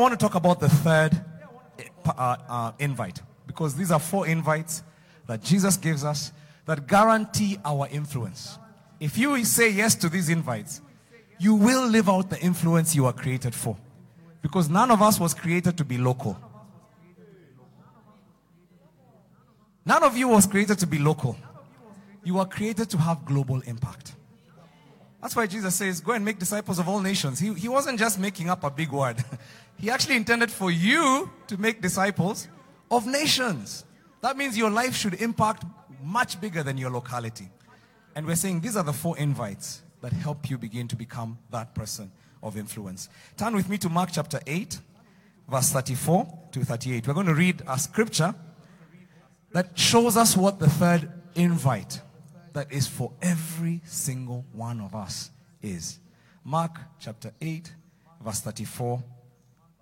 I want to talk about the third uh, uh, invite because these are four invites that Jesus gives us that guarantee our influence. If you say yes to these invites, you will live out the influence you are created for. Because none of us was created to be local. None of you was created to be local. You are created to have global impact. That's why Jesus says, Go and make disciples of all nations. He, he wasn't just making up a big word, he actually intended for you to make disciples of nations. That means your life should impact much bigger than your locality. And we're saying these are the four invites that help you begin to become that person of influence. Turn with me to Mark chapter 8, verse 34 to 38. We're going to read a scripture that shows us what the third invite that is for every single one of us is. Mark chapter 8, verse 34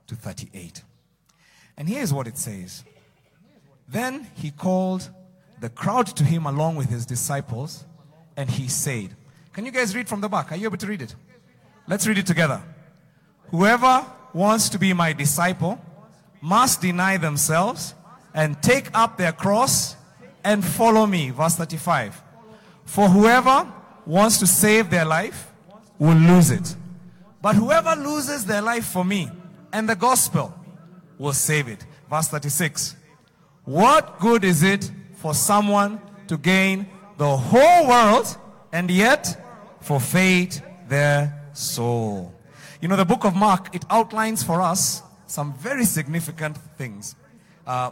to 38. And here's what it says Then he called the crowd to him along with his disciples, and he said, Can you guys read from the back? Are you able to read it? Let's read it together. Whoever wants to be my disciple must deny themselves and take up their cross and follow me. Verse 35. For whoever wants to save their life will lose it. But whoever loses their life for me and the gospel will save it. Verse 36. What good is it for someone to gain the whole world and yet forfeit their soul? You know, the book of Mark, it outlines for us some very significant things. Uh,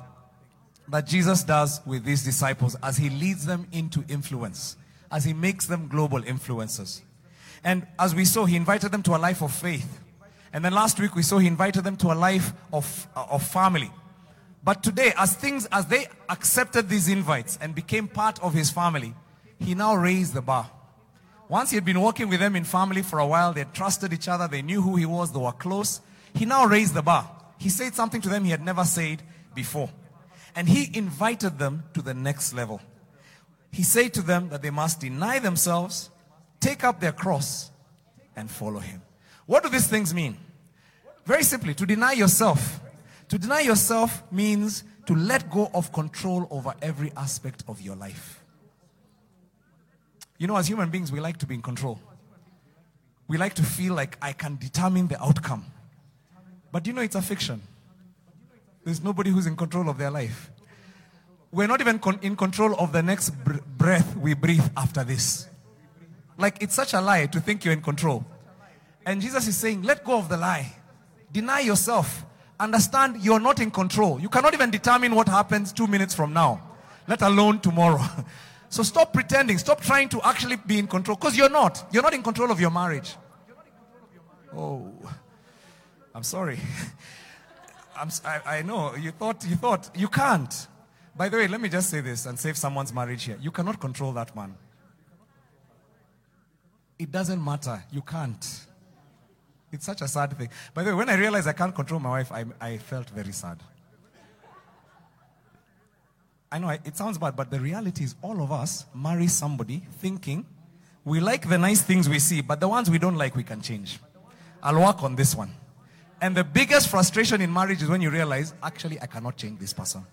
that Jesus does with these disciples as he leads them into influence, as he makes them global influencers. And as we saw, he invited them to a life of faith. And then last week we saw he invited them to a life of, uh, of family. But today, as things, as they accepted these invites and became part of his family, he now raised the bar. Once he had been working with them in family for a while, they had trusted each other, they knew who he was, they were close. He now raised the bar. He said something to them he had never said before. And he invited them to the next level. He said to them that they must deny themselves, take up their cross, and follow him. What do these things mean? Very simply, to deny yourself. To deny yourself means to let go of control over every aspect of your life. You know, as human beings, we like to be in control. We like to feel like I can determine the outcome. But you know, it's a fiction. There's nobody who's in control of their life. We're not even con- in control of the next br- breath we breathe after this. Like, it's such a lie to think you're in control. And Jesus is saying, let go of the lie. Deny yourself. Understand you're not in control. You cannot even determine what happens two minutes from now, let alone tomorrow. so stop pretending. Stop trying to actually be in control because you're not. You're not in control of your marriage. Oh, I'm sorry. I'm, I, I know you thought you thought you can't. By the way, let me just say this and save someone's marriage here. You cannot control that man. It doesn't matter. You can't. It's such a sad thing. By the way, when I realized I can't control my wife, I, I felt very sad. I know it sounds bad, but the reality is all of us marry somebody thinking we like the nice things we see, but the ones we don't like, we can change. I'll work on this one. And the biggest frustration in marriage is when you realize, actually, I cannot change this person.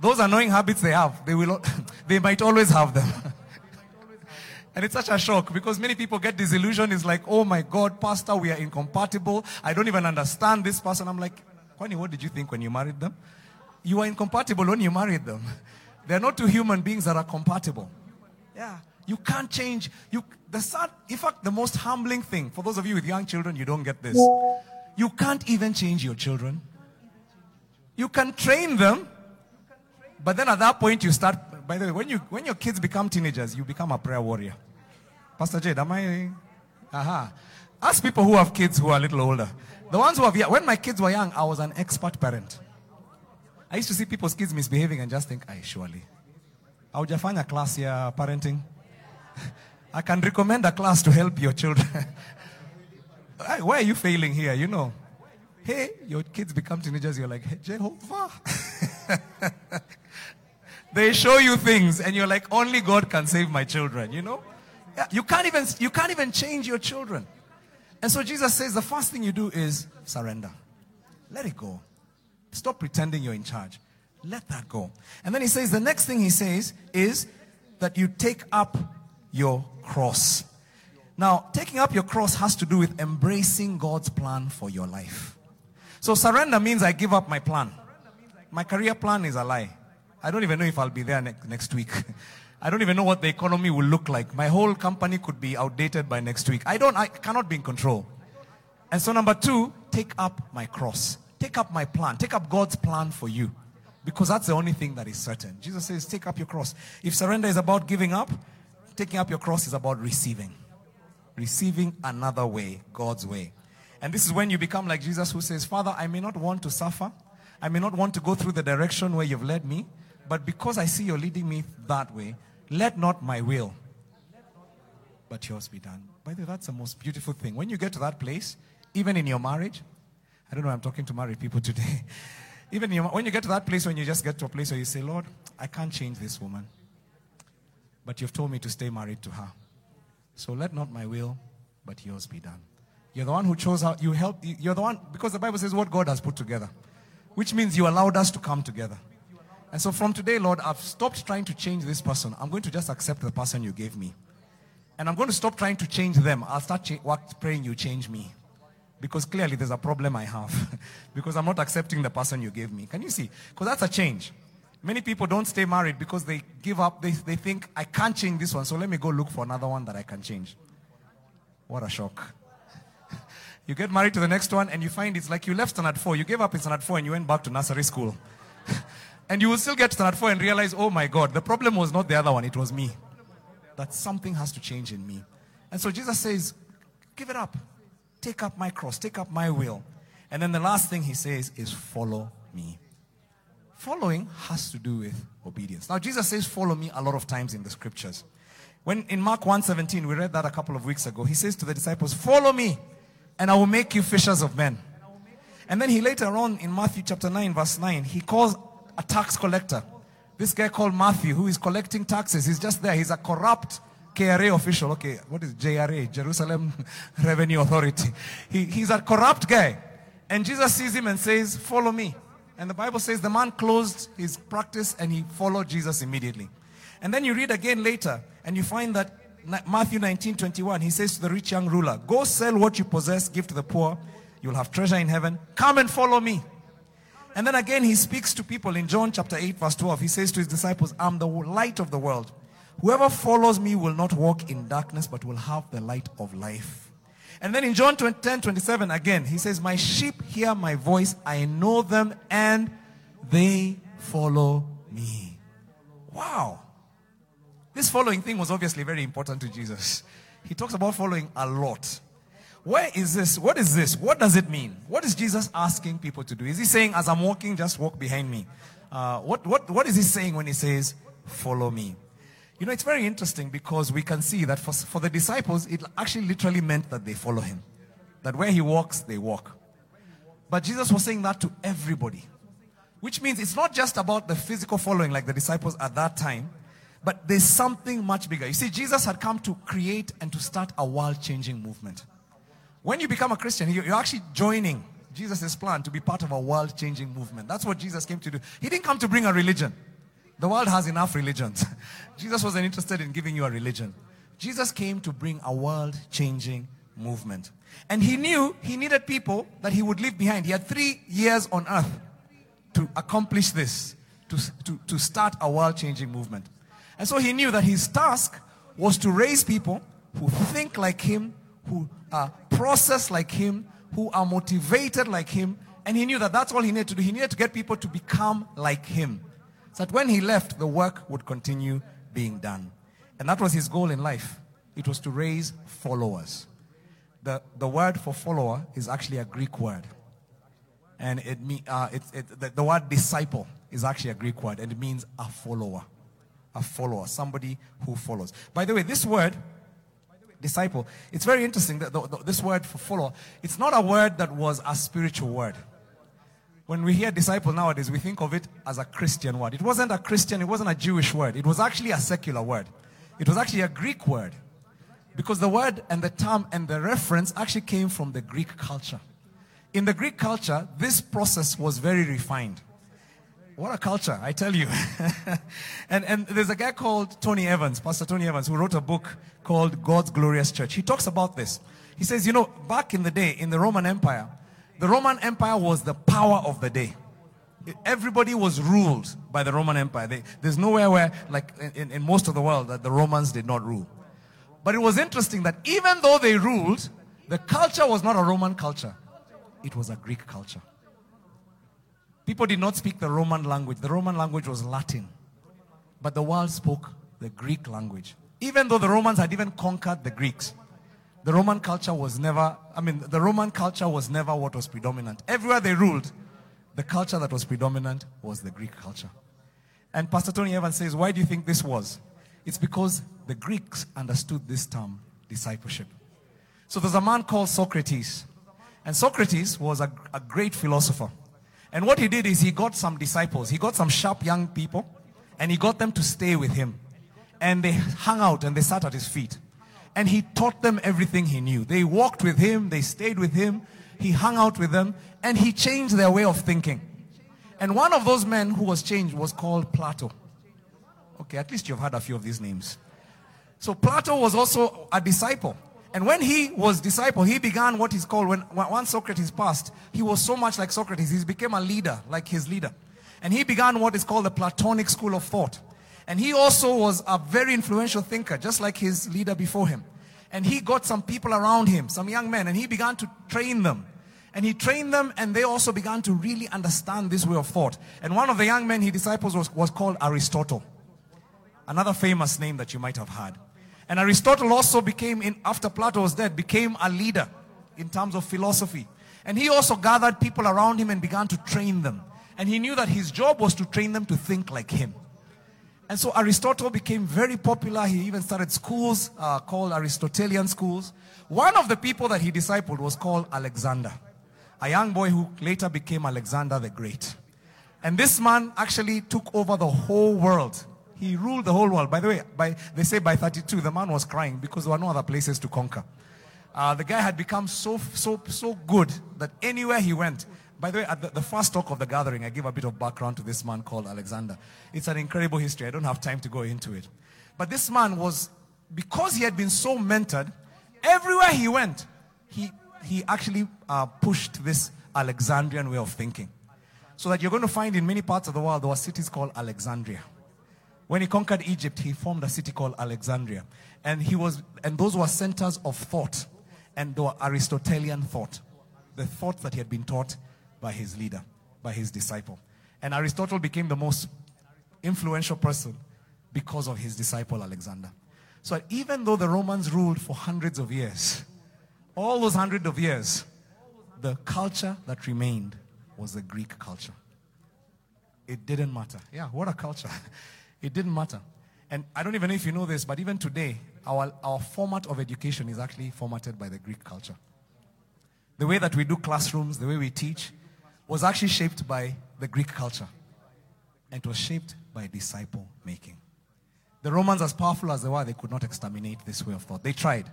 Those annoying habits they have, they will, they might always have them. and it's such a shock because many people get disillusioned. It's like, oh my God, pastor, we are incompatible. I don't even understand this person. I'm like, Kwani, what did you think when you married them? You are incompatible when you married them. They're not two human beings that are compatible. Yeah. You can't change. You, the sad, in fact, the most humbling thing, for those of you with young children, you don't get this. You can't even change your children. You can train them, but then at that point you start. By the way, when you when your kids become teenagers, you become a prayer warrior. Pastor Jade, am I? Aha. Ask people who have kids who are a little older. The ones who have when my kids were young, I was an expert parent. I used to see people's kids misbehaving and just think, I surely. I would you find a class here parenting. I can recommend a class to help your children. Why are you failing here? You know. Hey, your kids become teenagers, you're like, hey, Jehovah. they show you things, and you're like, only God can save my children, you know? Yeah, you can't even you can't even change your children. And so Jesus says the first thing you do is surrender. Let it go. Stop pretending you're in charge. Let that go. And then he says, the next thing he says is that you take up your cross. Now, taking up your cross has to do with embracing God's plan for your life. So surrender means I give up my plan. My career plan is a lie. I don't even know if I'll be there ne- next week. I don't even know what the economy will look like. My whole company could be outdated by next week. I don't, I cannot be in control. And so number two, take up my cross. Take up my plan. Take up God's plan for you. Because that's the only thing that is certain. Jesus says, take up your cross. If surrender is about giving up, taking up your cross is about receiving. Receiving another way, God's way. And this is when you become like Jesus who says, Father, I may not want to suffer. I may not want to go through the direction where you've led me. But because I see you're leading me that way, let not my will, but yours be done. By the way, that's the most beautiful thing. When you get to that place, even in your marriage, I don't know, I'm talking to married people today. Even your, when you get to that place, when you just get to a place where you say, Lord, I can't change this woman, but you've told me to stay married to her. So let not my will, but yours be done. You're the one who chose how you help. You're the one, because the Bible says what God has put together, which means you allowed us to come together. And so from today, Lord, I've stopped trying to change this person. I'm going to just accept the person you gave me. And I'm going to stop trying to change them. I'll start cha- praying you change me. Because clearly there's a problem I have. because I'm not accepting the person you gave me. Can you see? Because that's a change. Many people don't stay married because they give up. They, they think, I can't change this one, so let me go look for another one that I can change. What a shock. you get married to the next one and you find it's like you left standard four. You gave up in standard four and you went back to nursery school. and you will still get to standard four and realize, oh my God, the problem was not the other one, it was me. That something has to change in me. And so Jesus says, give it up. Take up my cross, take up my will. And then the last thing he says is, Follow me. Following has to do with obedience. Now, Jesus says, Follow me a lot of times in the scriptures. When in Mark 1:17, we read that a couple of weeks ago, he says to the disciples, Follow me, and I will make you fishers of men. And then he later on in Matthew chapter 9, verse 9, he calls a tax collector. This guy called Matthew, who is collecting taxes, he's just there. He's a corrupt KRA official. Okay, what is JRA? Jerusalem Revenue Authority. He, he's a corrupt guy. And Jesus sees him and says, Follow me. And the Bible says the man closed his practice and he followed Jesus immediately. And then you read again later and you find that Matthew 19 21, he says to the rich young ruler, Go sell what you possess, give to the poor. You'll have treasure in heaven. Come and follow me. And then again, he speaks to people in John chapter 8, verse 12. He says to his disciples, I'm the light of the world. Whoever follows me will not walk in darkness, but will have the light of life. And then in John 10 27, again, he says, My sheep hear my voice, I know them, and they follow me. Wow. This following thing was obviously very important to Jesus. He talks about following a lot. Where is this? What is this? What does it mean? What is Jesus asking people to do? Is he saying, as I'm walking, just walk behind me? Uh, what, what, what is he saying when he says, follow me? You know, it's very interesting because we can see that for, for the disciples, it actually literally meant that they follow him. That where he walks, they walk. But Jesus was saying that to everybody. Which means it's not just about the physical following like the disciples at that time, but there's something much bigger. You see, Jesus had come to create and to start a world changing movement. When you become a Christian, you're actually joining Jesus' plan to be part of a world changing movement. That's what Jesus came to do. He didn't come to bring a religion. The world has enough religions. Jesus wasn't interested in giving you a religion. Jesus came to bring a world changing movement. And he knew he needed people that he would leave behind. He had three years on earth to accomplish this, to, to, to start a world changing movement. And so he knew that his task was to raise people who think like him, who process like him, who are motivated like him. And he knew that that's all he needed to do. He needed to get people to become like him. So that when he left, the work would continue being done. And that was his goal in life. It was to raise followers. The, the word for follower is actually a Greek word. And it, uh, it, it the, the word disciple is actually a Greek word, and it means a follower. A follower, somebody who follows. By the way, this word, disciple, it's very interesting that the, the, this word for follower, it's not a word that was a spiritual word. When we hear disciple nowadays, we think of it as a Christian word. It wasn't a Christian, it wasn't a Jewish word. It was actually a secular word. It was actually a Greek word. Because the word and the term and the reference actually came from the Greek culture. in the Greek culture, this process was very refined. What a culture, I tell you. and, and there's a guy called Tony Evans, Pastor Tony Evans, who wrote a book called God's Glorious Church. He talks about this. He says, you know, back in the day, in the Roman Empire, the Roman Empire was the power of the day. Everybody was ruled by the Roman Empire. They, there's nowhere where, like in, in most of the world, that the Romans did not rule. But it was interesting that even though they ruled, the culture was not a Roman culture, it was a Greek culture. People did not speak the Roman language. The Roman language was Latin. But the world spoke the Greek language. Even though the Romans had even conquered the Greeks, the Roman culture was never, I mean, the Roman culture was never what was predominant. Everywhere they ruled, the culture that was predominant was the Greek culture. And Pastor Tony Evans says, why do you think this was? It's because the Greeks understood this term, discipleship. So there's a man called Socrates. And Socrates was a, a great philosopher. And what he did is he got some disciples, he got some sharp young people, and he got them to stay with him. And they hung out and they sat at his feet. And he taught them everything he knew. They walked with him, they stayed with him, he hung out with them, and he changed their way of thinking. And one of those men who was changed was called Plato. Okay, at least you've heard a few of these names. So Plato was also a disciple. And when he was disciple, he began what is called, when once Socrates passed, he was so much like Socrates, he became a leader, like his leader. And he began what is called the Platonic school of thought. And he also was a very influential thinker, just like his leader before him. And he got some people around him, some young men, and he began to train them. And he trained them, and they also began to really understand this way of thought. And one of the young men he disciples was, was called Aristotle. Another famous name that you might have heard. And Aristotle also became, in, after Plato was dead, became a leader in terms of philosophy. And he also gathered people around him and began to train them. And he knew that his job was to train them to think like him. And so Aristotle became very popular. He even started schools uh, called Aristotelian schools. One of the people that he discipled was called Alexander, a young boy who later became Alexander the Great. And this man actually took over the whole world. He ruled the whole world. By the way, by, they say by 32, the man was crying because there were no other places to conquer. Uh, the guy had become so, so, so good that anywhere he went, by the way, at the, the, first talk of the gathering, I give a bit of background to this man called Alexander. It's an incredible history. I don't have time to go into it. But this man was, because he had been so mentored, everywhere he went, he, he actually uh, pushed this Alexandrian way of thinking. So that you're going to find in many parts of the world, there were cities called Alexandria. When he conquered Egypt, he formed a city called Alexandria. And he was, and those were centers of thought. And they were Aristotelian thought. The thoughts that he had been taught by his leader, by his disciple. And Aristotle became the most influential person because of his disciple Alexander. So even though the Romans ruled for hundreds of years, all those hundreds of years, the culture that remained was the Greek culture. It didn't matter. Yeah, what a culture. It didn't matter. And I don't even know if you know this, but even today, our, our format of education is actually formatted by the Greek culture. The way that we do classrooms, the way we teach, was actually shaped by the Greek culture. And it was shaped by disciple making. The Romans, as powerful as they were, they could not exterminate this way of thought. They tried,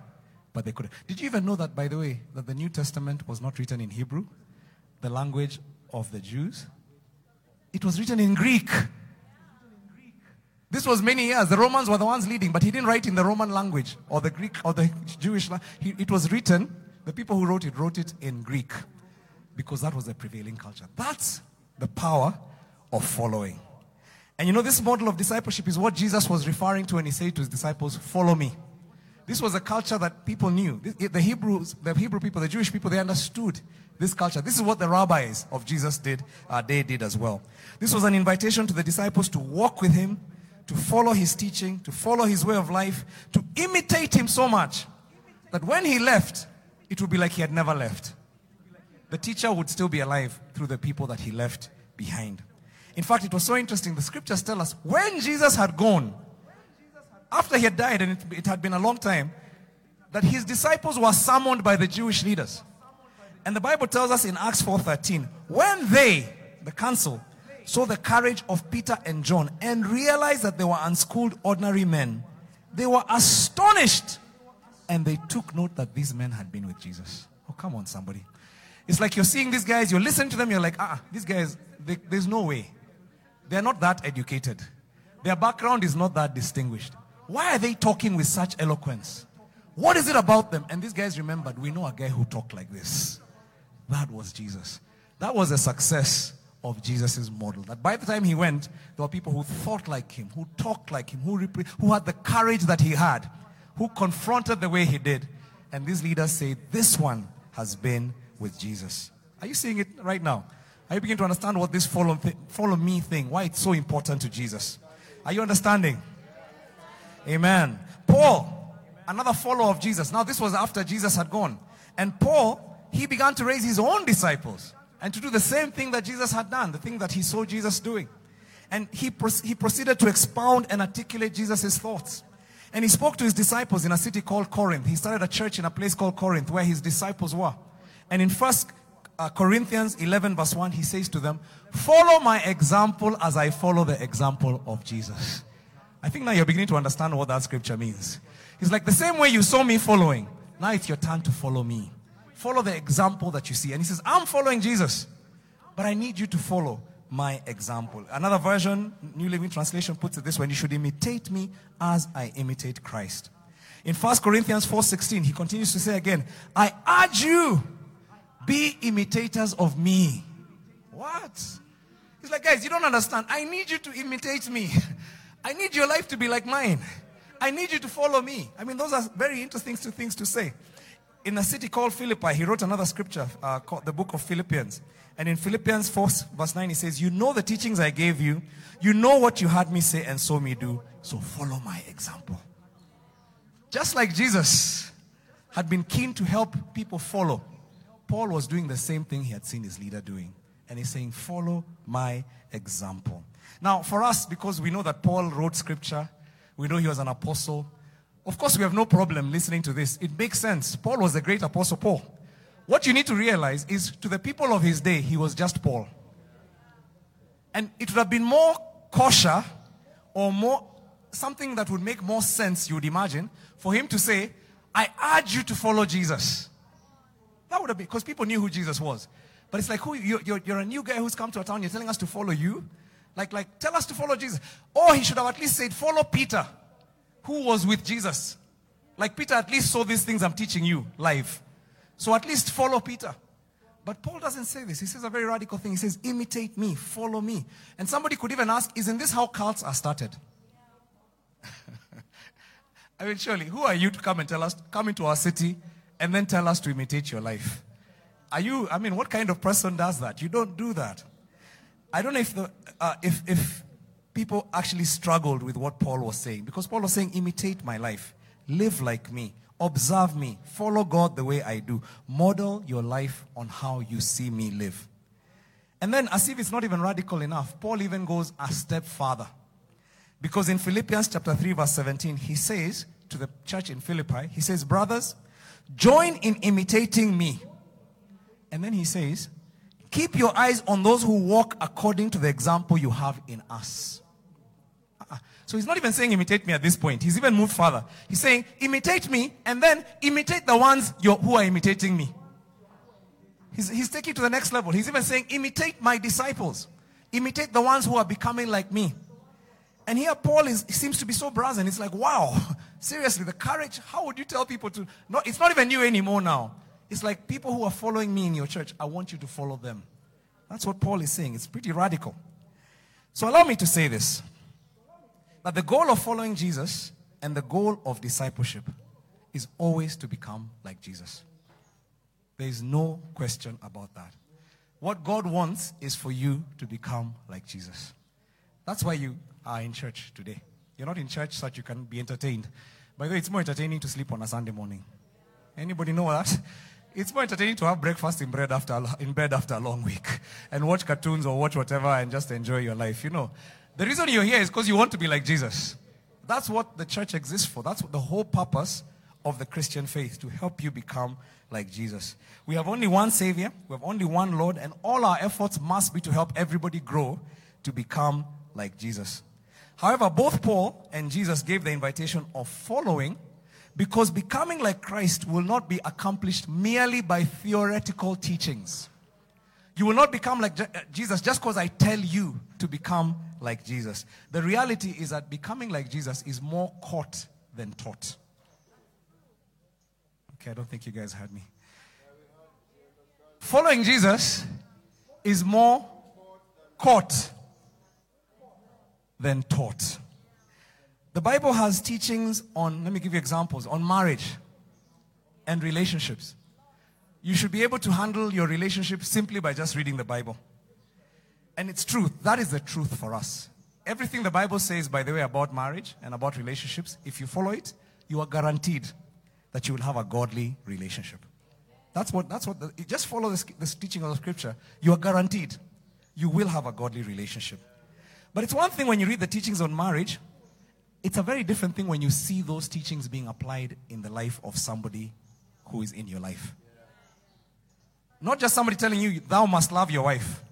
but they couldn't. Did you even know that, by the way, that the New Testament was not written in Hebrew, the language of the Jews? It was written in Greek. This was many years. The Romans were the ones leading, but he didn't write in the Roman language or the Greek or the Jewish language. It was written, the people who wrote it wrote it in Greek because that was the prevailing culture. That's the power of following. And you know, this model of discipleship is what Jesus was referring to when he said to his disciples, Follow me. This was a culture that people knew. The Hebrews, the Hebrew people, the Jewish people, they understood this culture. This is what the rabbis of Jesus did, uh, they did as well. This was an invitation to the disciples to walk with him, to follow his teaching, to follow his way of life, to imitate him so much that when he left, it would be like he had never left the teacher would still be alive through the people that he left behind. In fact, it was so interesting. The scriptures tell us when Jesus had gone, after he had died, and it, it had been a long time, that his disciples were summoned by the Jewish leaders. And the Bible tells us in Acts 4:13, when they, the council, saw the courage of Peter and John and realized that they were unschooled ordinary men, they were astonished and they took note that these men had been with Jesus. Oh, come on, somebody. It's like you're seeing these guys, you're listening to them, you're like, ah, these guys, they, there's no way. They're not that educated. Their background is not that distinguished. Why are they talking with such eloquence? What is it about them? And these guys remembered, we know a guy who talked like this. That was Jesus. That was a success of Jesus' model. That by the time he went, there were people who thought like him, who talked like him, who, who had the courage that he had, who confronted the way he did. And these leaders say, This one has been with Jesus. Are you seeing it right now? Are you beginning to understand what this follow, th- follow me thing, why it's so important to Jesus? Are you understanding? Amen. Paul, another follower of Jesus. Now, this was after Jesus had gone. And Paul, he began to raise his own disciples and to do the same thing that Jesus had done, the thing that he saw Jesus doing. And he, he proceeded to expound and articulate Jesus' thoughts. And he spoke to his disciples in a city called Corinth. He started a church in a place called Corinth where his disciples were. And in First uh, Corinthians 11, verse 1, he says to them, Follow my example as I follow the example of Jesus. I think now you're beginning to understand what that scripture means. It's like the same way you saw me following. Now it's your turn to follow me. Follow the example that you see. And he says, I'm following Jesus, but I need you to follow my example. Another version, New Living Translation, puts it this way: You should imitate me as I imitate Christ. In 1 Corinthians 4:16, he continues to say again, I urge you, be imitators of me. What? He's like, guys, you don't understand. I need you to imitate me. I need your life to be like mine. I need you to follow me. I mean, those are very interesting things to say. In a city called Philippi, he wrote another scripture uh, called the book of Philippians. And in Philippians 4, verse 9, he says, You know the teachings I gave you. You know what you heard me say and saw me do. So follow my example. Just like Jesus had been keen to help people follow, Paul was doing the same thing he had seen his leader doing. And he's saying, Follow my example. Now, for us, because we know that Paul wrote scripture, we know he was an apostle. Of course, we have no problem listening to this. It makes sense. Paul was the great apostle Paul. What you need to realize is to the people of his day, he was just Paul. And it would have been more kosher or more something that would make more sense, you would imagine, for him to say, I urge you to follow Jesus. That would have been because people knew who Jesus was. But it's like, who you're, you're, you're, a new guy who's come to a town, you're telling us to follow you? Like, like, tell us to follow Jesus. Or he should have at least said, follow Peter, who was with Jesus. Like Peter at least saw these things I'm teaching you live. So at least follow Peter. But Paul doesn't say this. He says a very radical thing. He says, imitate me, follow me. And somebody could even ask, isn't this how cults are started? I mean, surely, who are you to come and tell us, come into our city and then tell us to imitate your life? Are you, I mean, what kind of person does that? You don't do that. I don't know if, the, uh, if, if people actually struggled with what Paul was saying. Because Paul was saying, imitate my life, live like me, observe me, follow God the way I do, model your life on how you see me live. And then, as if it's not even radical enough, Paul even goes a step further. Because in Philippians chapter 3, verse 17, he says to the church in Philippi, he says, Brothers, join in imitating me. And then he says, Keep your eyes on those who walk according to the example you have in us. So he's not even saying imitate me at this point. He's even moved further. He's saying imitate me and then imitate the ones who are imitating me. He's, he's taking to the next level. He's even saying imitate my disciples. Imitate the ones who are becoming like me. And here Paul is, seems to be so brazen. It's like, wow, seriously, the courage. How would you tell people to? No, it's not even you anymore now. It's like people who are following me in your church, I want you to follow them. That's what Paul is saying. It's pretty radical. So allow me to say this that the goal of following Jesus and the goal of discipleship is always to become like Jesus. There is no question about that. What God wants is for you to become like Jesus. That's why you are in church today. You're not in church so that you can be entertained. By the way, it's more entertaining to sleep on a Sunday morning. Anybody know that? It's more entertaining to have breakfast in bed after in bed after a long week and watch cartoons or watch whatever and just enjoy your life. You know, the reason you're here is because you want to be like Jesus. That's what the church exists for. That's the whole purpose of the Christian faith to help you become like Jesus. We have only one Savior, we have only one Lord, and all our efforts must be to help everybody grow to become like Jesus. However, both Paul and Jesus gave the invitation of following Because becoming like Christ will not be accomplished merely by theoretical teachings. You will not become like uh, Jesus just because I tell you to become like Jesus. The reality is that becoming like Jesus is more caught than taught. Okay, I don't think you guys heard me. Following Jesus is more caught than taught. The Bible has teachings on, let me give you examples, on marriage and relationships. You should be able to handle your relationship simply by just reading the Bible. And it's truth. That is the truth for us. Everything the Bible says, by the way, about marriage and about relationships, if you follow it, you are guaranteed that you will have a godly relationship. That's what, that's what, the, just follow this, this teaching of the scripture. You are guaranteed you will have a godly relationship. But it's one thing when you read the teachings on marriage, it's a very different thing when you see those teachings being applied in the life of somebody who is in your life. Not just somebody telling you, thou must love your wife.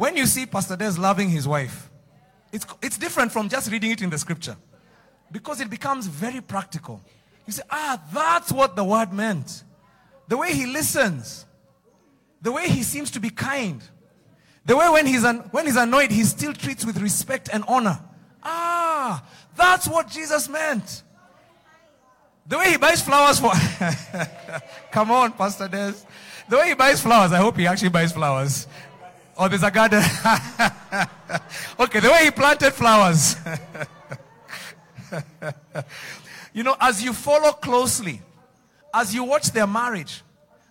When you see Pastor Des loving his wife, it's, it's different from just reading it in the scripture. Because it becomes very practical. You say, ah, that's what the word meant. The way he listens, the way he seems to be kind, the way when he's, an, when he's annoyed, he still treats with respect and honor. Ah, that's what Jesus meant. The way he buys flowers for. Come on, Pastor Des. The way he buys flowers, I hope he actually buys flowers. Oh, there's a garden. okay, the way he planted flowers. you know, as you follow closely, as you watch their marriage,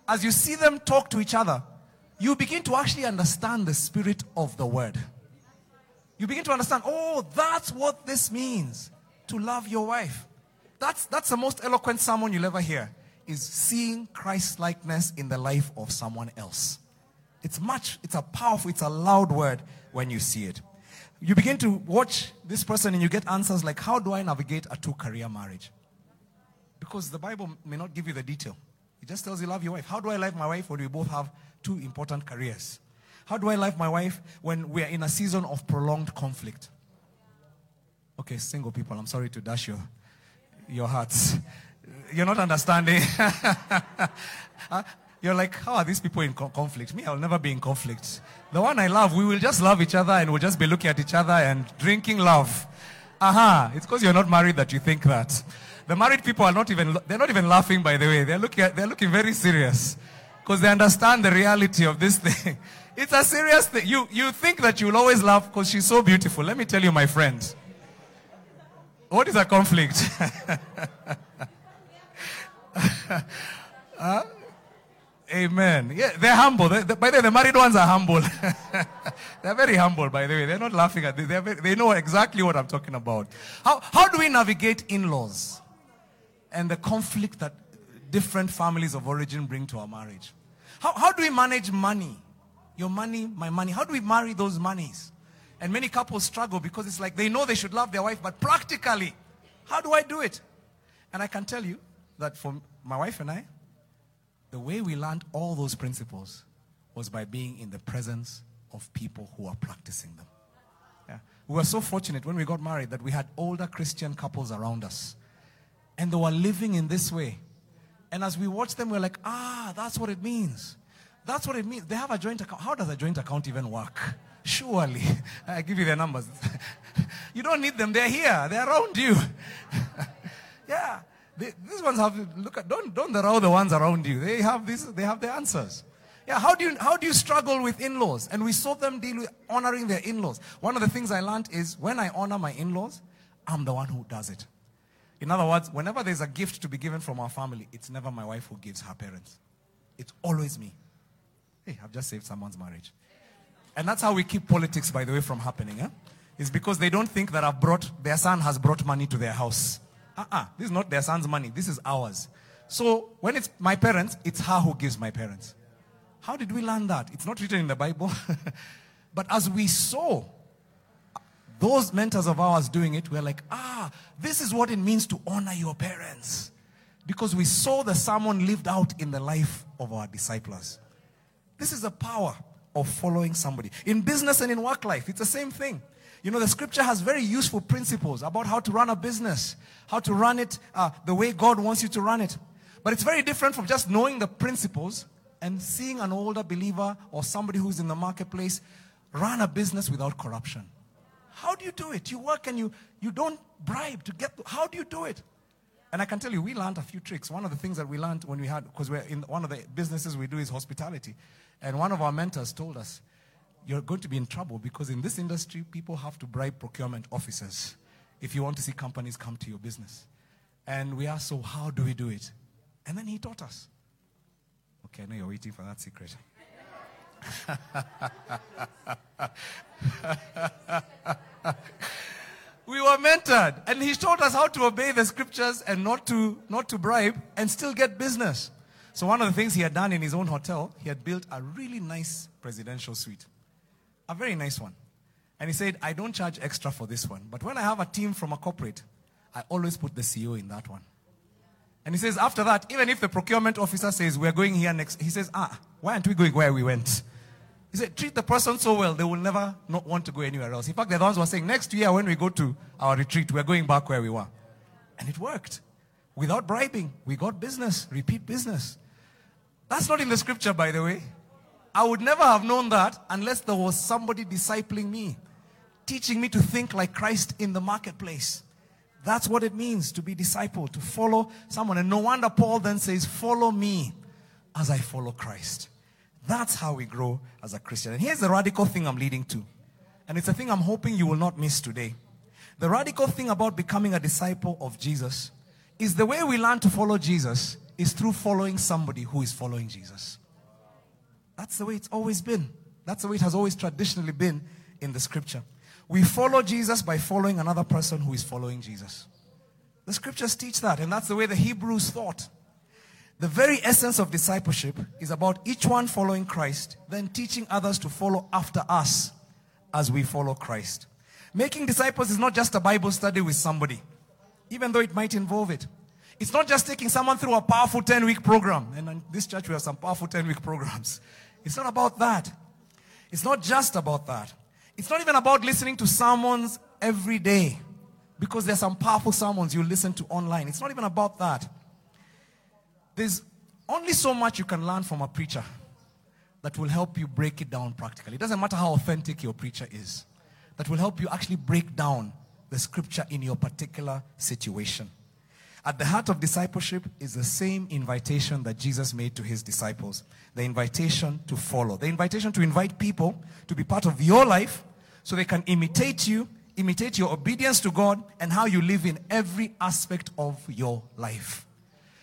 as you see them talk to each other, you begin to actually understand the spirit of the word. You begin to understand, oh, that's what this means to love your wife. That's, that's the most eloquent sermon you'll ever hear, is seeing Christ likeness in the life of someone else. It's much, it's a powerful, it's a loud word when you see it. You begin to watch this person and you get answers like, how do I navigate a two career marriage? Because the Bible may not give you the detail. It just tells you love your wife. How do I love my wife when we both have two important careers? How do I love my wife when we are in a season of prolonged conflict? Okay, single people, I'm sorry to dash your, your hearts. You're not understanding. You're like, how are these people in conflict? Me, I'll never be in conflict. The one I love, we will just love each other and we'll just be looking at each other and drinking love. Aha, uh-huh. it's because you're not married that you think that. The married people are not even, they're not even laughing, by the way. They're looking, at, they're looking very serious because they understand the reality of this thing. It's a serious thing. You, you think that you'll always laugh because she's so beautiful. Let me tell you, my friend. What is a conflict? uh, amen. Yeah, they're humble. They, they, by the way, the married ones are humble. they're very humble, by the way. They're not laughing at this. Very, they know exactly what I'm talking about. How, how do we navigate in laws and the conflict that different families of origin bring to our marriage? How, how do we manage money? Your money, my money. How do we marry those monies? And many couples struggle because it's like they know they should love their wife, but practically, how do I do it? And I can tell you that for my wife and I, the way we learned all those principles was by being in the presence of people who are practicing them. Yeah. We were so fortunate when we got married that we had older Christian couples around us. And they were living in this way. And as we watched them, we we're like, ah, that's what it means. That's what it means. They have a joint account. How does a joint account even work? Surely. I give you their numbers. you don't need them. They're here. They're around you. yeah. They, these ones have, look at, don't, don't allow the ones around you. They have this, they have the answers. Yeah, how do you, how do you struggle with in-laws? And we saw them deal with honoring their in-laws. One of the things I learned is when I honor my in-laws, I'm the one who does it. In other words, whenever there's a gift to be given from our family, it's never my wife who gives her parents. It's always me. Hey, I've just saved someone's marriage. And that's how we keep politics, by the way, from happening. Eh? It's because they don't think that I've brought, their son has brought money to their house. Uh-uh. This is not their son's money. This is ours. So when it's my parents, it's her who gives my parents. How did we learn that? It's not written in the Bible. but as we saw those mentors of ours doing it, we're like, ah, this is what it means to honor your parents. Because we saw the sermon lived out in the life of our disciples. This is the power of following somebody. In business and in work life, it's the same thing. You know, the scripture has very useful principles about how to run a business, how to run it uh, the way God wants you to run it. But it's very different from just knowing the principles and seeing an older believer or somebody who's in the marketplace run a business without corruption. How do you do it? You work and you, you don't bribe to get, how do you do it? And I can tell you, we learned a few tricks. One of the things that we learned when we had, because we're in one of the businesses we do is hospitality. And one of our mentors told us, you're going to be in trouble because in this industry, people have to bribe procurement officers if you want to see companies come to your business. And we asked, so how do we do it? And then he taught us. Okay, I know you're waiting for that secret. we were mentored and he taught us how to obey the scriptures and not to not to bribe and still get business so one of the things he had done in his own hotel he had built a really nice presidential suite a very nice one and he said i don't charge extra for this one but when i have a team from a corporate i always put the ceo in that one and he says after that even if the procurement officer says we're going here next he says ah why aren't we going where we went he said, treat the person so well, they will never not want to go anywhere else. In fact, the ones were saying, next year when we go to our retreat, we're going back where we were. And it worked. Without bribing, we got business, repeat business. That's not in the scripture, by the way. I would never have known that unless there was somebody discipling me, teaching me to think like Christ in the marketplace. That's what it means to be disciple, to follow someone. And no wonder Paul then says, Follow me as I follow Christ. That's how we grow as a Christian. And here's the radical thing I'm leading to. And it's a thing I'm hoping you will not miss today. The radical thing about becoming a disciple of Jesus is the way we learn to follow Jesus is through following somebody who is following Jesus. That's the way it's always been. That's the way it has always traditionally been in the scripture. We follow Jesus by following another person who is following Jesus. The scriptures teach that, and that's the way the Hebrews thought. The very essence of discipleship is about each one following Christ, then teaching others to follow after us as we follow Christ. Making disciples is not just a Bible study with somebody, even though it might involve it. It's not just taking someone through a powerful 10 week program. And in this church, we have some powerful 10 week programs. It's not about that. It's not just about that. It's not even about listening to sermons every day because there's some powerful sermons you listen to online. It's not even about that. There's only so much you can learn from a preacher that will help you break it down practically. It doesn't matter how authentic your preacher is, that will help you actually break down the scripture in your particular situation. At the heart of discipleship is the same invitation that Jesus made to his disciples the invitation to follow, the invitation to invite people to be part of your life so they can imitate you, imitate your obedience to God, and how you live in every aspect of your life.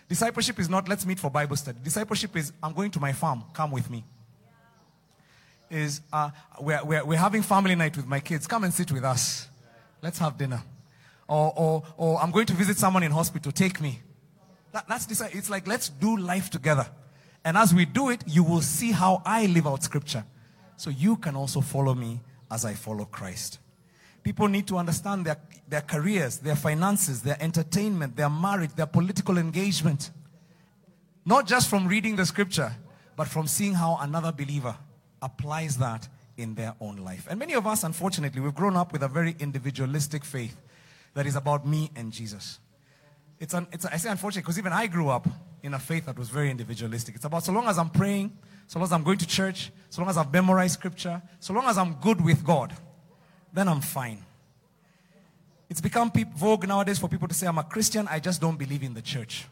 Discipleship is not let's meet for Bible study. Discipleship is I'm going to my farm, come with me. Is uh, we're, we're, we're having family night with my kids, come and sit with us. Let's have dinner. Or, or, or I'm going to visit someone in hospital, take me. That, that's. It's like let's do life together. And as we do it, you will see how I live out scripture. So you can also follow me as I follow Christ. People need to understand their, their careers, their finances, their entertainment, their marriage, their political engagement. Not just from reading the scripture, but from seeing how another believer applies that in their own life. And many of us, unfortunately, we've grown up with a very individualistic faith that is about me and Jesus. It's, an, it's a, I say unfortunately because even I grew up in a faith that was very individualistic. It's about so long as I'm praying, so long as I'm going to church, so long as I've memorized scripture, so long as I'm good with God, then I'm fine. It's become vogue nowadays for people to say, I'm a Christian, I just don't believe in the church.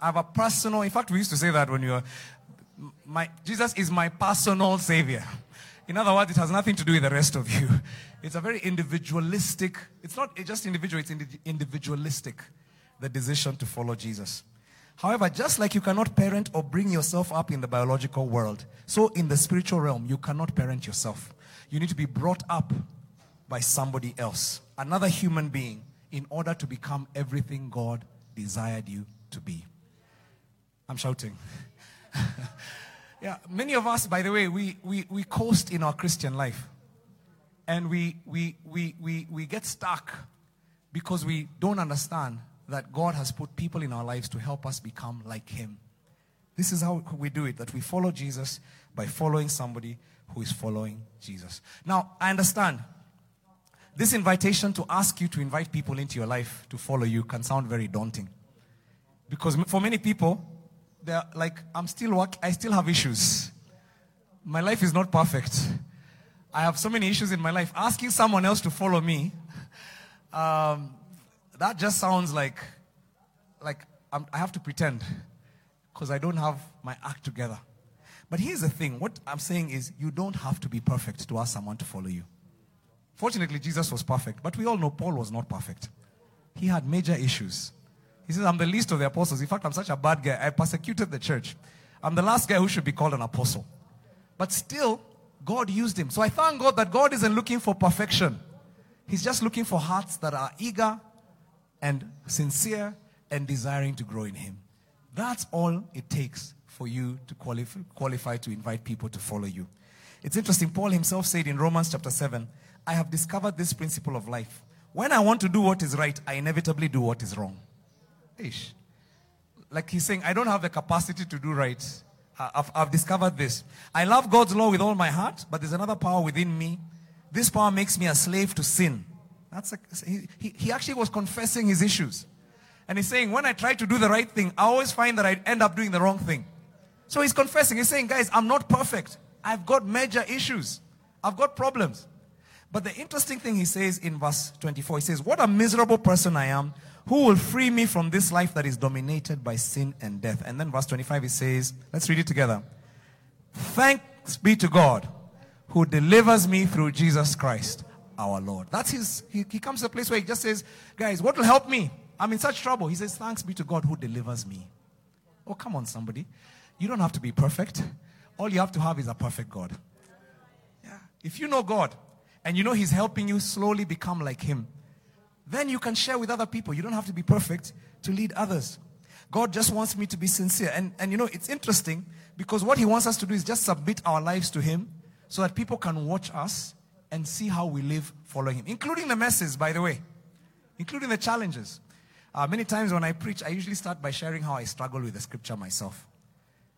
I have a personal, in fact, we used to say that when you were, my, Jesus is my personal savior. In other words, it has nothing to do with the rest of you. It's a very individualistic, it's not just individual, it's individualistic, the decision to follow Jesus. However, just like you cannot parent or bring yourself up in the biological world, so in the spiritual realm, you cannot parent yourself. You need to be brought up by somebody else, another human being, in order to become everything God desired you to be. I'm shouting. yeah, many of us, by the way, we, we, we coast in our Christian life. And we, we, we, we, we get stuck because we don't understand that God has put people in our lives to help us become like Him. This is how we do it that we follow Jesus by following somebody who is following Jesus. Now, I understand this invitation to ask you to invite people into your life to follow you can sound very daunting. Because for many people, they're like, I'm still work, I still have issues. My life is not perfect. I have so many issues in my life. Asking someone else to follow me, um, that just sounds like, like I'm, I have to pretend because I don't have my act together. But here's the thing what I'm saying is, you don't have to be perfect to ask someone to follow you. Fortunately, Jesus was perfect, but we all know Paul was not perfect. He had major issues. He says, I'm the least of the apostles. In fact, I'm such a bad guy. I persecuted the church. I'm the last guy who should be called an apostle. But still, God used him. So I thank God that God isn't looking for perfection. He's just looking for hearts that are eager and sincere and desiring to grow in Him. That's all it takes for you to qualify, qualify to invite people to follow you. It's interesting. Paul himself said in Romans chapter 7, I have discovered this principle of life. When I want to do what is right, I inevitably do what is wrong. Ish. Like he's saying, I don't have the capacity to do right. Uh, I've, I've discovered this. I love God's law with all my heart, but there's another power within me. This power makes me a slave to sin. That's a, he, he actually was confessing his issues. And he's saying, when I try to do the right thing, I always find that I end up doing the wrong thing. So he's confessing. He's saying, guys, I'm not perfect. I've got major issues. I've got problems. But the interesting thing he says in verse 24, he says, What a miserable person I am. Who will free me from this life that is dominated by sin and death? And then verse 25, he says, Let's read it together. Thanks be to God who delivers me through Jesus Christ our Lord. That's his, he, he comes to a place where he just says, Guys, what will help me? I'm in such trouble. He says, Thanks be to God who delivers me. Oh, come on, somebody. You don't have to be perfect. All you have to have is a perfect God. Yeah. If you know God and you know He's helping you slowly become like Him, then you can share with other people. You don't have to be perfect to lead others. God just wants me to be sincere. And, and you know, it's interesting because what He wants us to do is just submit our lives to Him so that people can watch us and see how we live following Him, including the messes, by the way, including the challenges. Uh, many times when I preach, I usually start by sharing how I struggle with the scripture myself.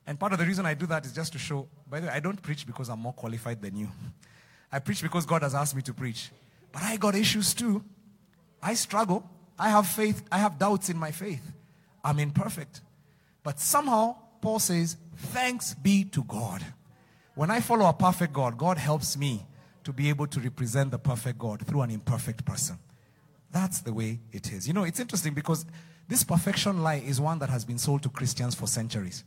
And part of the reason I do that is just to show, by the way, I don't preach because I'm more qualified than you. I preach because God has asked me to preach. But I got issues too. I struggle. I have faith. I have doubts in my faith. I'm imperfect. But somehow, Paul says, thanks be to God. When I follow a perfect God, God helps me to be able to represent the perfect God through an imperfect person. That's the way it is. You know, it's interesting because this perfection lie is one that has been sold to Christians for centuries.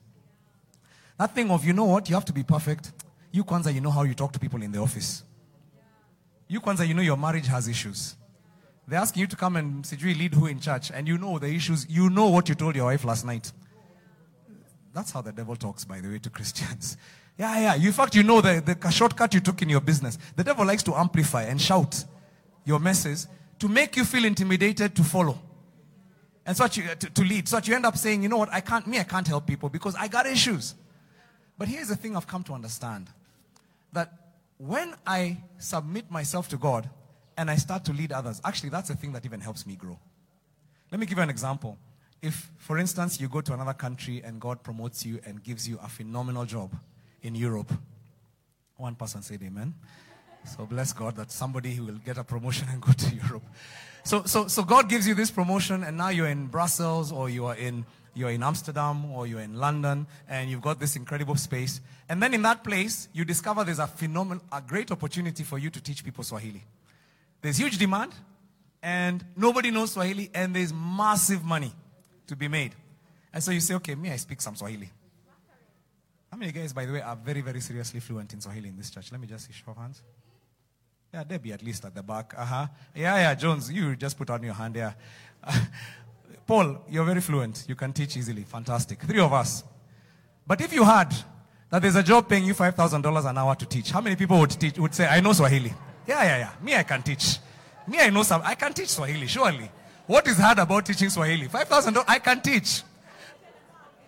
That thing of, you know what, you have to be perfect. You, Kwanzaa, you know how you talk to people in the office. You, Kwanzaa, you know your marriage has issues. They're asking you to come and Sijui lead who in church, and you know the issues. You know what you told your wife last night. That's how the devil talks, by the way, to Christians. Yeah, yeah. In fact, you know the, the shortcut you took in your business. The devil likes to amplify and shout your message to make you feel intimidated to follow. And so you, to, to lead. So you end up saying, you know what, I can't, me, I can't help people because I got issues. But here's the thing I've come to understand. That when I submit myself to God and I start to lead others, actually that's the thing that even helps me grow. Let me give you an example. If, for instance, you go to another country and God promotes you and gives you a phenomenal job, in Europe. One person said amen. So bless God that somebody will get a promotion and go to Europe. So, so, so God gives you this promotion and now you're in Brussels or you are in, you're in Amsterdam or you're in London and you've got this incredible space. And then in that place, you discover there's a phenomenal, a great opportunity for you to teach people Swahili. There's huge demand and nobody knows Swahili and there's massive money to be made. And so you say, okay, me, I speak some Swahili. How many guys, by the way, are very, very seriously fluent in Swahili in this church? Let me just see show of hands. Yeah, Debbie at least at the back. Uh-huh. Yeah, yeah, Jones, you just put on your hand there. Uh, Paul, you're very fluent. You can teach easily. Fantastic. Three of us. But if you had that there's a job paying you $5,000 an hour to teach, how many people would teach, would say, I know Swahili? Yeah, yeah, yeah. Me, I can teach. Me, I know some. I can teach Swahili, surely. What is hard about teaching Swahili? $5,000, I can teach.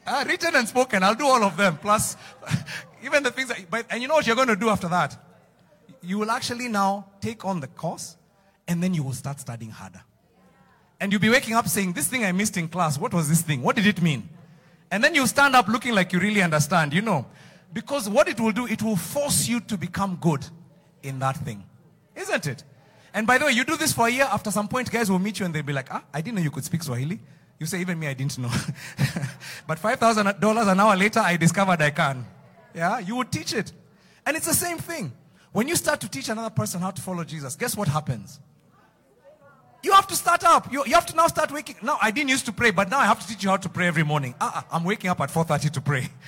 Uh, written and spoken, I'll do all of them. Plus, even the things that, but, and you know what you're going to do after that? You will actually now take on the course and then you will start studying harder. And you'll be waking up saying, This thing I missed in class, what was this thing? What did it mean? And then you stand up looking like you really understand. You know, Because what it will do, it will force you to become good in that thing. Isn't it? And by the way, you do this for a year, after some point, guys will meet you and they'll be like, ah, I didn't know you could speak Swahili. You say, even me, I didn't know. but $5,000 an hour later, I discovered I can. Yeah, you would teach it. And it's the same thing. When you start to teach another person how to follow Jesus, guess what happens? You have to start up. You, you have to now start waking. Now, I didn't used to pray, but now I have to teach you how to pray every morning. Uh-uh, I'm waking up at 4.30 to pray.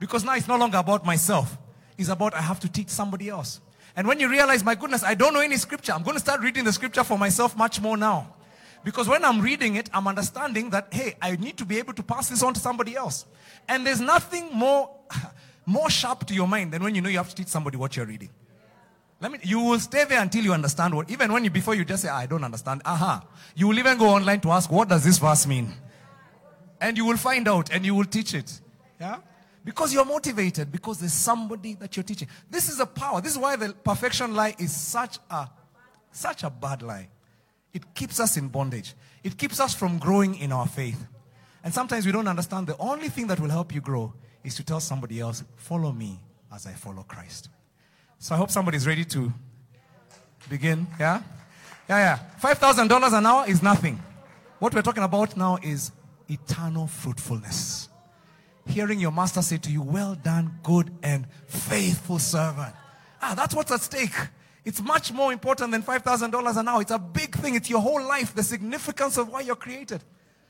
Because now it's no longer about myself. It's about I have to teach somebody else. And when you realize, my goodness, I don't know any scripture, I'm going to start reading the scripture for myself much more now. Because when I'm reading it, I'm understanding that, hey, I need to be able to pass this on to somebody else. And there's nothing more, more sharp to your mind than when you know you have to teach somebody what you're reading. Let me, you will stay there until you understand what, even when you, before you just say, ah, I don't understand. Aha. You will even go online to ask, what does this verse mean? And you will find out and you will teach it. Yeah? Because you're motivated, because there's somebody that you're teaching. This is a power. This is why the perfection lie is such a, such a bad lie. It keeps us in bondage. It keeps us from growing in our faith. And sometimes we don't understand the only thing that will help you grow is to tell somebody else, follow me as I follow Christ. So I hope somebody's ready to begin. Yeah? Yeah, yeah. $5,000 an hour is nothing. What we're talking about now is eternal fruitfulness. Hearing your master say to you, Well done, good and faithful servant. Ah, that's what's at stake. It's much more important than $5,000 an hour. It's a big thing. It's your whole life, the significance of why you're created.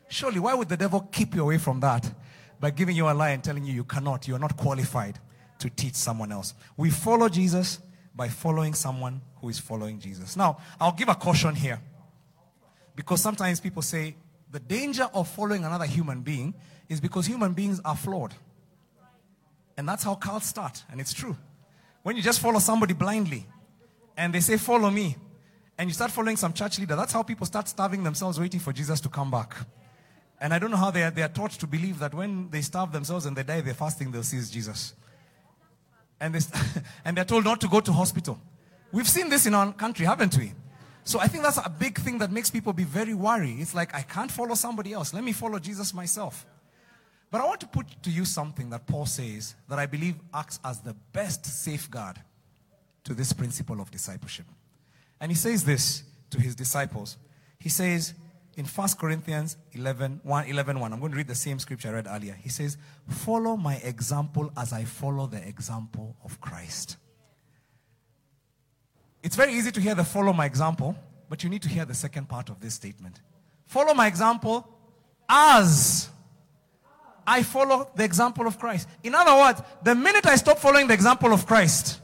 Surely, why would the devil keep you away from that? By giving you a lie and telling you you cannot, you're not qualified to teach someone else. We follow Jesus by following someone who is following Jesus. Now, I'll give a caution here. Because sometimes people say the danger of following another human being is because human beings are flawed. And that's how cults start. And it's true. When you just follow somebody blindly and they say, Follow me, and you start following some church leader, that's how people start starving themselves waiting for Jesus to come back. And I don't know how they are, they are taught to believe that when they starve themselves and they die, they're fasting, they'll see Jesus and, they, and they're told not to go to hospital. We've seen this in our country, haven't we? So I think that's a big thing that makes people be very worried. It's like, I can't follow somebody else. Let me follow Jesus myself. But I want to put to you something that Paul says that I believe acts as the best safeguard to this principle of discipleship. And he says this to his disciples. He says, in 1 Corinthians 11 1, 11, 1, I'm going to read the same scripture I read earlier. He says, Follow my example as I follow the example of Christ. It's very easy to hear the follow my example, but you need to hear the second part of this statement. Follow my example as I follow the example of Christ. In other words, the minute I stop following the example of Christ,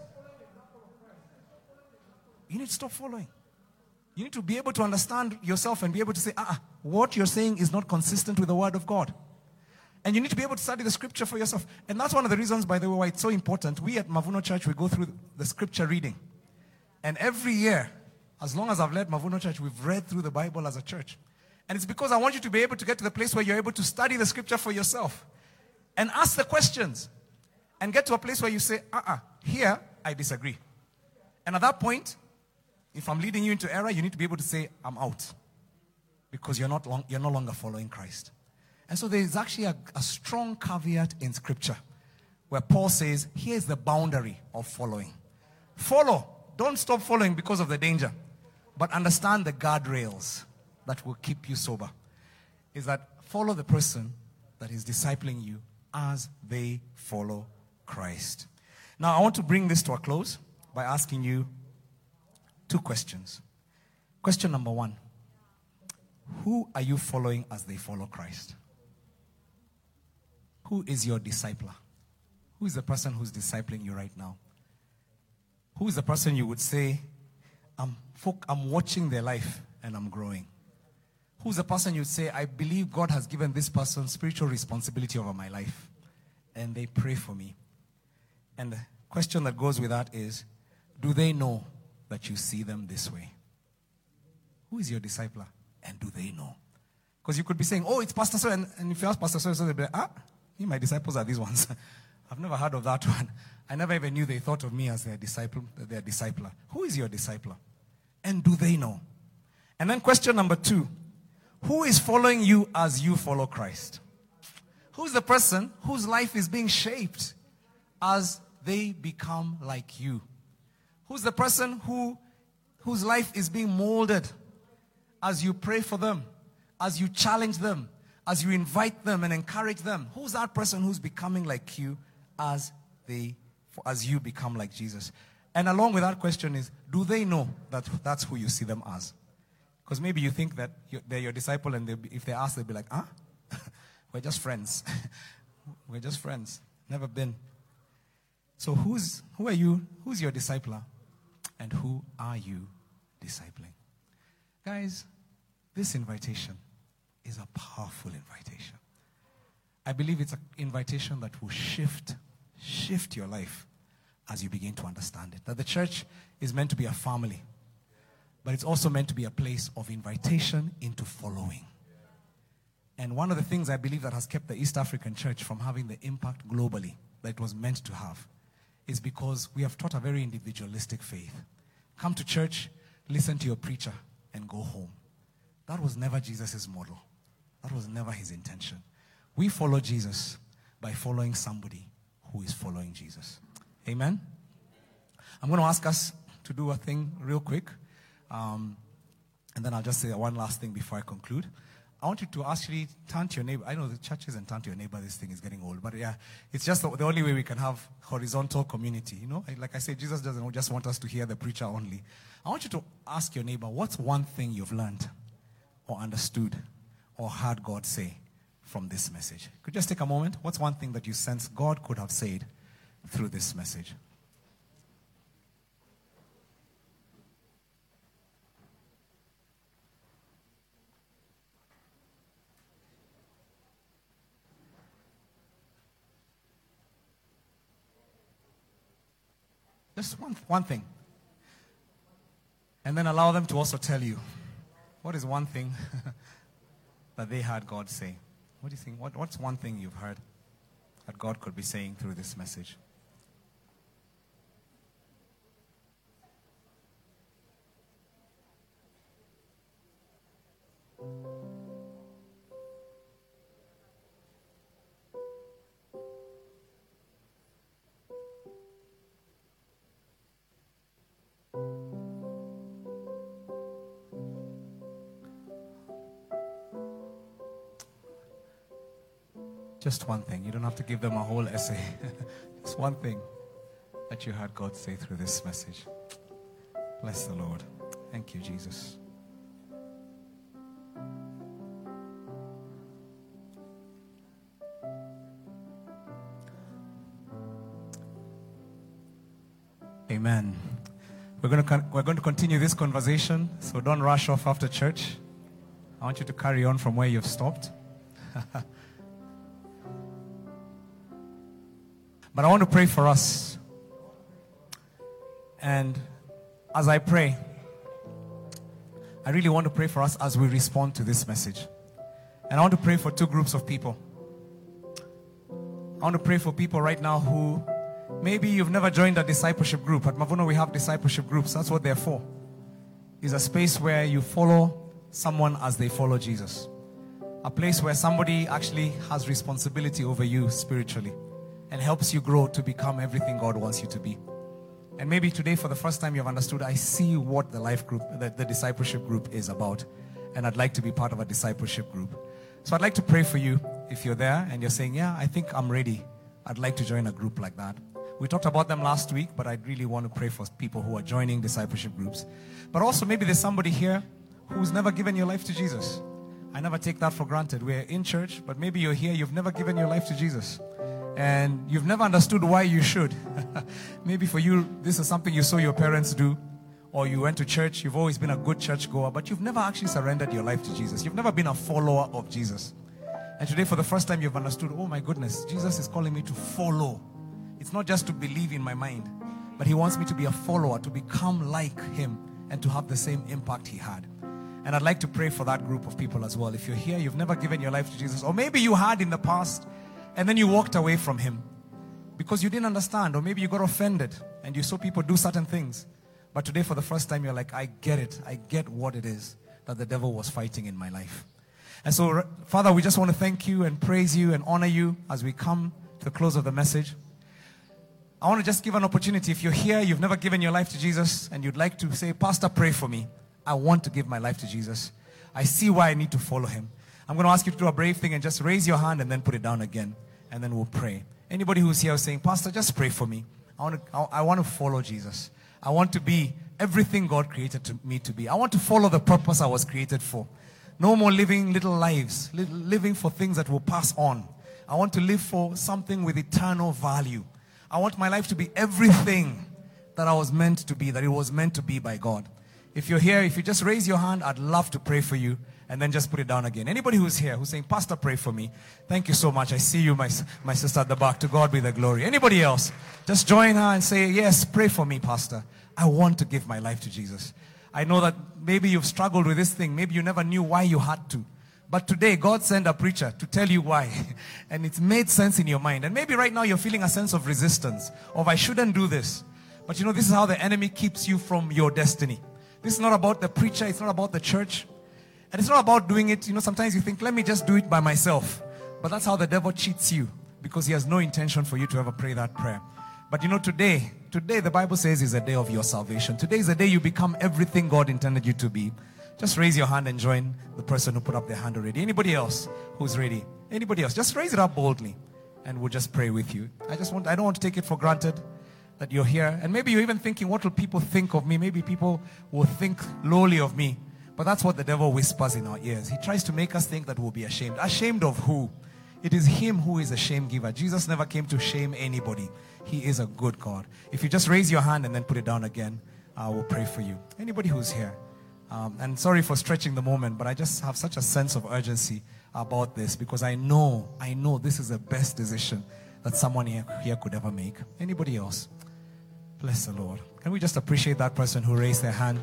you need to stop following. You need to be able to understand yourself and be able to say, ah, what you're saying is not consistent with the word of God. And you need to be able to study the scripture for yourself. And that's one of the reasons, by the way, why it's so important. We at Mavuno Church, we go through the scripture reading. And every year, as long as I've led Mavuno Church, we've read through the Bible as a church. And it's because I want you to be able to get to the place where you're able to study the scripture for yourself and ask the questions and get to a place where you say, uh uh-uh, uh, here I disagree. And at that point, if I'm leading you into error, you need to be able to say, I'm out. Because you're, not long, you're no longer following Christ. And so there's actually a, a strong caveat in Scripture where Paul says, here's the boundary of following. Follow. Don't stop following because of the danger. But understand the guardrails that will keep you sober. Is that follow the person that is discipling you as they follow Christ. Now, I want to bring this to a close by asking you two questions. Question number one Who are you following as they follow Christ? Who is your discipler? Who is the person who's discipling you right now? Who is the person you would say, I'm, I'm watching their life and I'm growing? Who's the person you'd say, I believe God has given this person spiritual responsibility over my life and they pray for me? And the question that goes with that is, do they know that you see them this way? Who is your discipler? And do they know? Because you could be saying, oh, it's Pastor So. And, and if you ask Pastor So, they'll be like, ah, me, my disciples are these ones. I've never heard of that one. I never even knew they thought of me as their disciple, their discipler. Who is your discipler? And do they know? And then question number two, who is following you as you follow Christ? Who's the person whose life is being shaped as they become like you. Who's the person who whose life is being molded as you pray for them, as you challenge them, as you invite them and encourage them? Who's that person who's becoming like you as they as you become like Jesus? And along with that question is, do they know that that's who you see them as? Because maybe you think that they're your disciple, and be, if they ask, they'll be like, huh? We're just friends. We're just friends. Never been. So who's who are you? Who's your discipler? And who are you discipling? Guys, this invitation is a powerful invitation. I believe it's an invitation that will shift, shift your life as you begin to understand it. That the church is meant to be a family, but it's also meant to be a place of invitation into following. And one of the things I believe that has kept the East African church from having the impact globally that it was meant to have is because we have taught a very individualistic faith. Come to church, listen to your preacher, and go home. That was never Jesus' model. That was never his intention. We follow Jesus by following somebody who is following Jesus. Amen? I'm going to ask us to do a thing real quick. Um, and then I'll just say one last thing before I conclude. I want you to actually turn to your neighbor. I know the church isn't turn to your neighbor. This thing is getting old, but yeah, it's just the, the only way we can have horizontal community. You know, like I said, Jesus doesn't just want us to hear the preacher only. I want you to ask your neighbor, what's one thing you've learned or understood or heard God say from this message? Could you just take a moment? What's one thing that you sense God could have said through this message? Just one, one thing. And then allow them to also tell you what is one thing that they heard God say. What do you think? What, what's one thing you've heard that God could be saying through this message? Just one thing. You don't have to give them a whole essay. Just one thing that you heard God say through this message. Bless the Lord. Thank you, Jesus. Amen. We're going, to, we're going to continue this conversation, so don't rush off after church. I want you to carry on from where you've stopped. But I want to pray for us. And as I pray, I really want to pray for us as we respond to this message. And I want to pray for two groups of people. I want to pray for people right now who maybe you've never joined a discipleship group. At Mavuno, we have discipleship groups. That's what they're for. It's a space where you follow someone as they follow Jesus. A place where somebody actually has responsibility over you spiritually and helps you grow to become everything God wants you to be. And maybe today, for the first time, you've understood I see what the life group, the, the discipleship group is about. And I'd like to be part of a discipleship group. So I'd like to pray for you if you're there and you're saying, Yeah, I think I'm ready. I'd like to join a group like that. We talked about them last week, but I'd really want to pray for people who are joining discipleship groups. But also, maybe there's somebody here who's never given your life to Jesus. I never take that for granted. We're in church, but maybe you're here, you've never given your life to Jesus and you've never understood why you should. Maybe for you, this is something you saw your parents do, or you went to church, you've always been a good church goer, but you've never actually surrendered your life to Jesus. You've never been a follower of Jesus. And today, for the first time, you've understood oh my goodness, Jesus is calling me to follow. It's not just to believe in my mind, but He wants me to be a follower, to become like Him, and to have the same impact He had. And I'd like to pray for that group of people as well. If you're here, you've never given your life to Jesus, or maybe you had in the past, and then you walked away from him because you didn't understand, or maybe you got offended and you saw people do certain things. But today, for the first time, you're like, I get it. I get what it is that the devil was fighting in my life. And so, Father, we just want to thank you and praise you and honor you as we come to the close of the message. I want to just give an opportunity. If you're here, you've never given your life to Jesus, and you'd like to say, Pastor, pray for me. I want to give my life to Jesus. I see why I need to follow him. I'm going to ask you to do a brave thing and just raise your hand and then put it down again. And then we'll pray. Anybody who's here saying, Pastor, just pray for me. I want to, I want to follow Jesus. I want to be everything God created to me to be. I want to follow the purpose I was created for. No more living little lives, living for things that will pass on. I want to live for something with eternal value. I want my life to be everything that I was meant to be, that it was meant to be by God. If you're here, if you just raise your hand, I'd love to pray for you and then just put it down again. Anybody who's here who's saying, Pastor, pray for me. Thank you so much. I see you, my, my sister at the back. To God be the glory. Anybody else? Just join her and say, Yes, pray for me, Pastor. I want to give my life to Jesus. I know that maybe you've struggled with this thing. Maybe you never knew why you had to. But today, God sent a preacher to tell you why. and it's made sense in your mind. And maybe right now you're feeling a sense of resistance, of I shouldn't do this. But you know, this is how the enemy keeps you from your destiny. This is not about the preacher, it's not about the church. And it's not about doing it. You know, sometimes you think, let me just do it by myself. But that's how the devil cheats you because he has no intention for you to ever pray that prayer. But you know, today, today the Bible says is a day of your salvation. Today is the day you become everything God intended you to be. Just raise your hand and join the person who put up their hand already. Anybody else who's ready? Anybody else? Just raise it up boldly and we'll just pray with you. I just want, I don't want to take it for granted that you're here. And maybe you're even thinking, what will people think of me? Maybe people will think lowly of me. But that's what the devil whispers in our ears. He tries to make us think that we'll be ashamed. Ashamed of who? It is him who is a shame giver. Jesus never came to shame anybody. He is a good God. If you just raise your hand and then put it down again, I will pray for you. Anybody who's here. Um, and sorry for stretching the moment, but I just have such a sense of urgency about this because I know, I know this is the best decision that someone here, here could ever make. Anybody else? Bless the Lord. Can we just appreciate that person who raised their hand?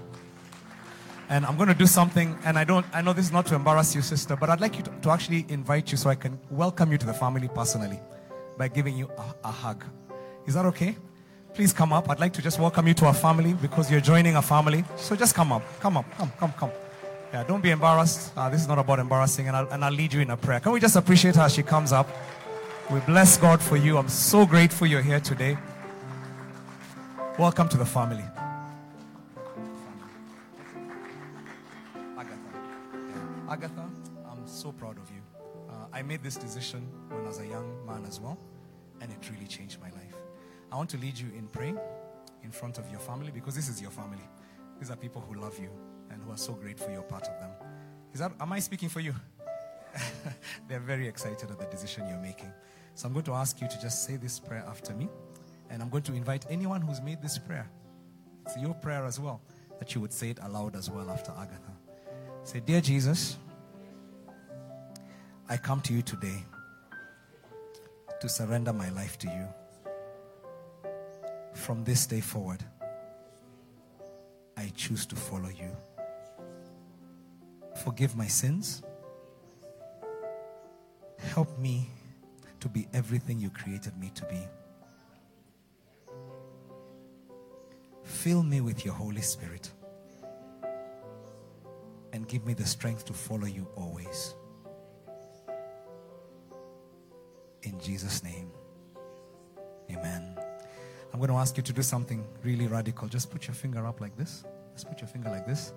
And I'm going to do something, and I don't, I know this is not to embarrass you, sister, but I'd like you to, to actually invite you so I can welcome you to the family personally by giving you a, a hug. Is that okay? Please come up. I'd like to just welcome you to our family because you're joining a family. So just come up. Come up. Come, come, come. Yeah, don't be embarrassed. Uh, this is not about embarrassing, and I'll, and I'll lead you in a prayer. Can we just appreciate her as she comes up? We bless God for you. I'm so grateful you're here today. Welcome to the family. Agatha, I'm so proud of you. Uh, I made this decision when I was a young man as well, and it really changed my life. I want to lead you in praying in front of your family because this is your family. These are people who love you and who are so grateful you're part of them. Is that, am I speaking for you? They're very excited at the decision you're making. So I'm going to ask you to just say this prayer after me. And I'm going to invite anyone who's made this prayer. It's your prayer as well, that you would say it aloud as well after Agatha. Say, Dear Jesus, I come to you today to surrender my life to you from this day forward, I choose to follow you. Forgive my sins. Help me to be everything you created me to be. Fill me with your Holy Spirit and give me the strength to follow you always. In Jesus' name, amen. I'm going to ask you to do something really radical. Just put your finger up like this. Just put your finger like this.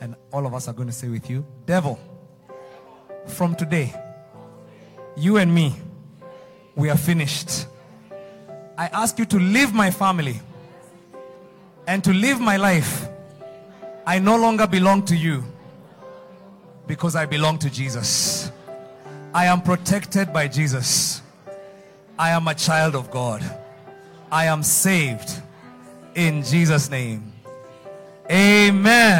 And all of us are going to say with you, Devil, from today, you and me, we are finished. I ask you to leave my family and to live my life. I no longer belong to you because I belong to Jesus. I am protected by Jesus. I am a child of God. I am saved in Jesus' name. Amen.